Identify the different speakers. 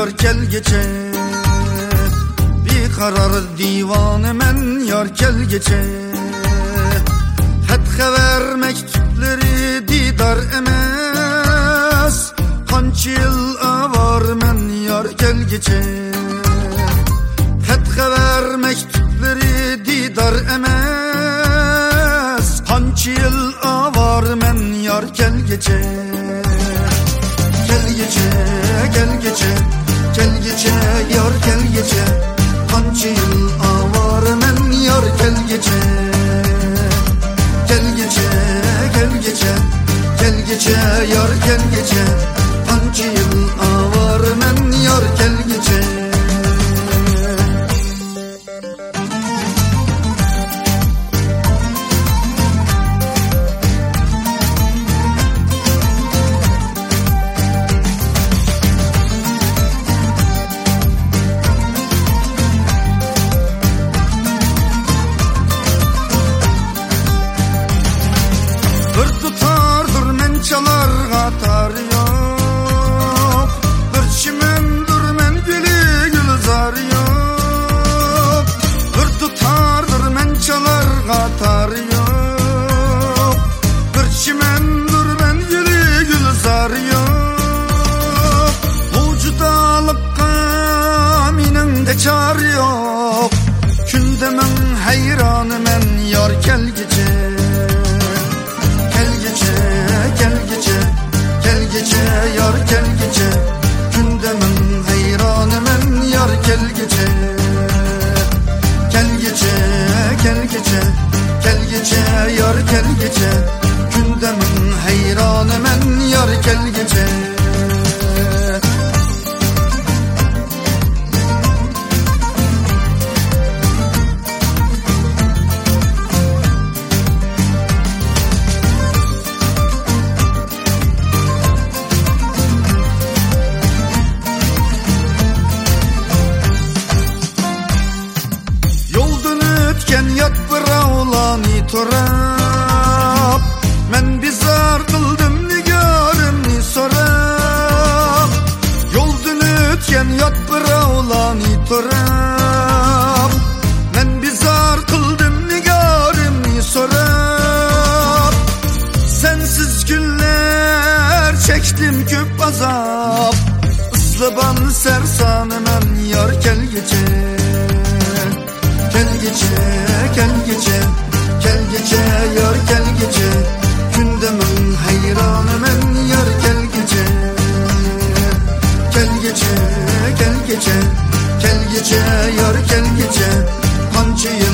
Speaker 1: Yar gel gece. Bir karar divanı men yar gel gece. Het haber mektupları didar emez. Kaç yıl avar men yar gel gece. Het haber mektupları didar emez. Kaç yıl avar men yar gel gece. Gel gece, gel gece, gel gece, yar gel gece. Kaç yıl avar men yar gel gece. Gel gece, gel gece, gel gece, yar gel gece. Kaç yıl minin de çar yok. Künde men hayranı men yar gel gece. Gel gece, gel gece, gel gece, yar gel gece. Gündemin hayranı men yar gel gece. Gel gece, gel gece, gel gece, yar gel gece torap Men bizar kıldım nigarımni sorap. Yoldan ötken yat biravlani torap Men bizar kıldım nigarımni sorap. Sensiz günler çektim köp azap. Islıban sersanı gece, yar gel gece yıl